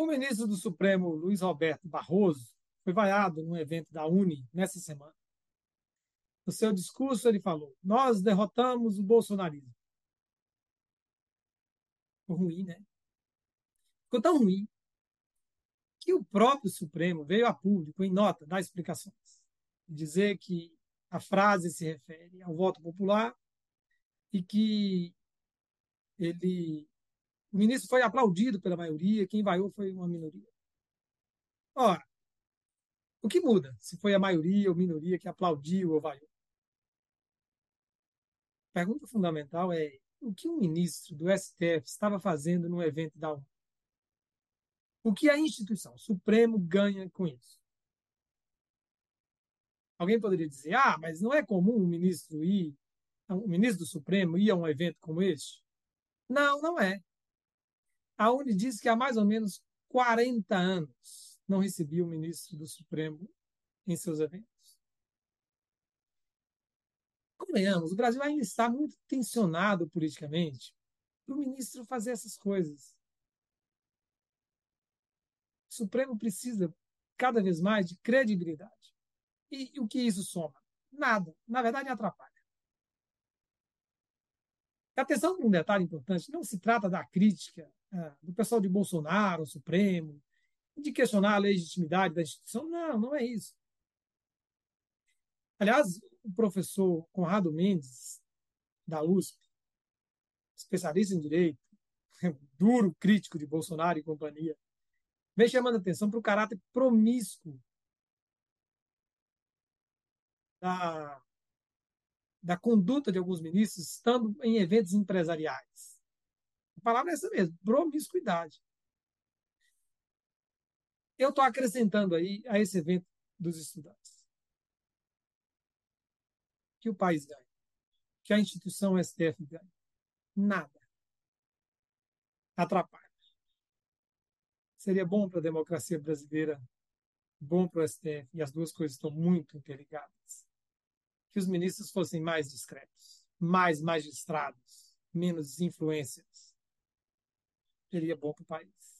O ministro do Supremo, Luiz Roberto Barroso, foi vaiado num evento da Uni nessa semana. No seu discurso, ele falou: Nós derrotamos o bolsonarismo. Ficou ruim, né? Ficou tão ruim que o próprio Supremo veio a público, em nota, dar explicações. Dizer que a frase se refere ao voto popular e que ele o ministro foi aplaudido pela maioria, quem vaiou foi uma minoria. Ora, o que muda se foi a maioria ou minoria que aplaudiu ou vaiou? A pergunta fundamental é o que o ministro do STF estava fazendo no evento da ONU? O que a instituição, o Supremo, ganha com isso? Alguém poderia dizer, ah, mas não é comum um ministro ir, um ministro do Supremo ir a um evento como este? Não, não é. A Uni diz que há mais ou menos 40 anos não recebia o ministro do Supremo em seus eventos. Convenhamos, o Brasil ainda está muito tensionado politicamente para o ministro fazer essas coisas. O Supremo precisa cada vez mais de credibilidade. E, e o que isso soma? Nada. Na verdade, atrapalha. Atenção para um detalhe importante: não se trata da crítica do pessoal de Bolsonaro, Supremo, de questionar a legitimidade da instituição. Não, não é isso. Aliás, o professor Conrado Mendes, da USP, especialista em direito, duro crítico de Bolsonaro e companhia, vem chamando atenção para o caráter promíscuo da, da conduta de alguns ministros estando em eventos empresariais. A palavra é essa mesmo, promiscuidade. Eu estou acrescentando aí a esse evento dos estudantes. Que o país ganha. Que a instituição STF ganha. Nada. Atrapalha. Seria bom para a democracia brasileira, bom para o STF, e as duas coisas estão muito interligadas. Que os ministros fossem mais discretos, mais magistrados, menos influências seria bom para o país.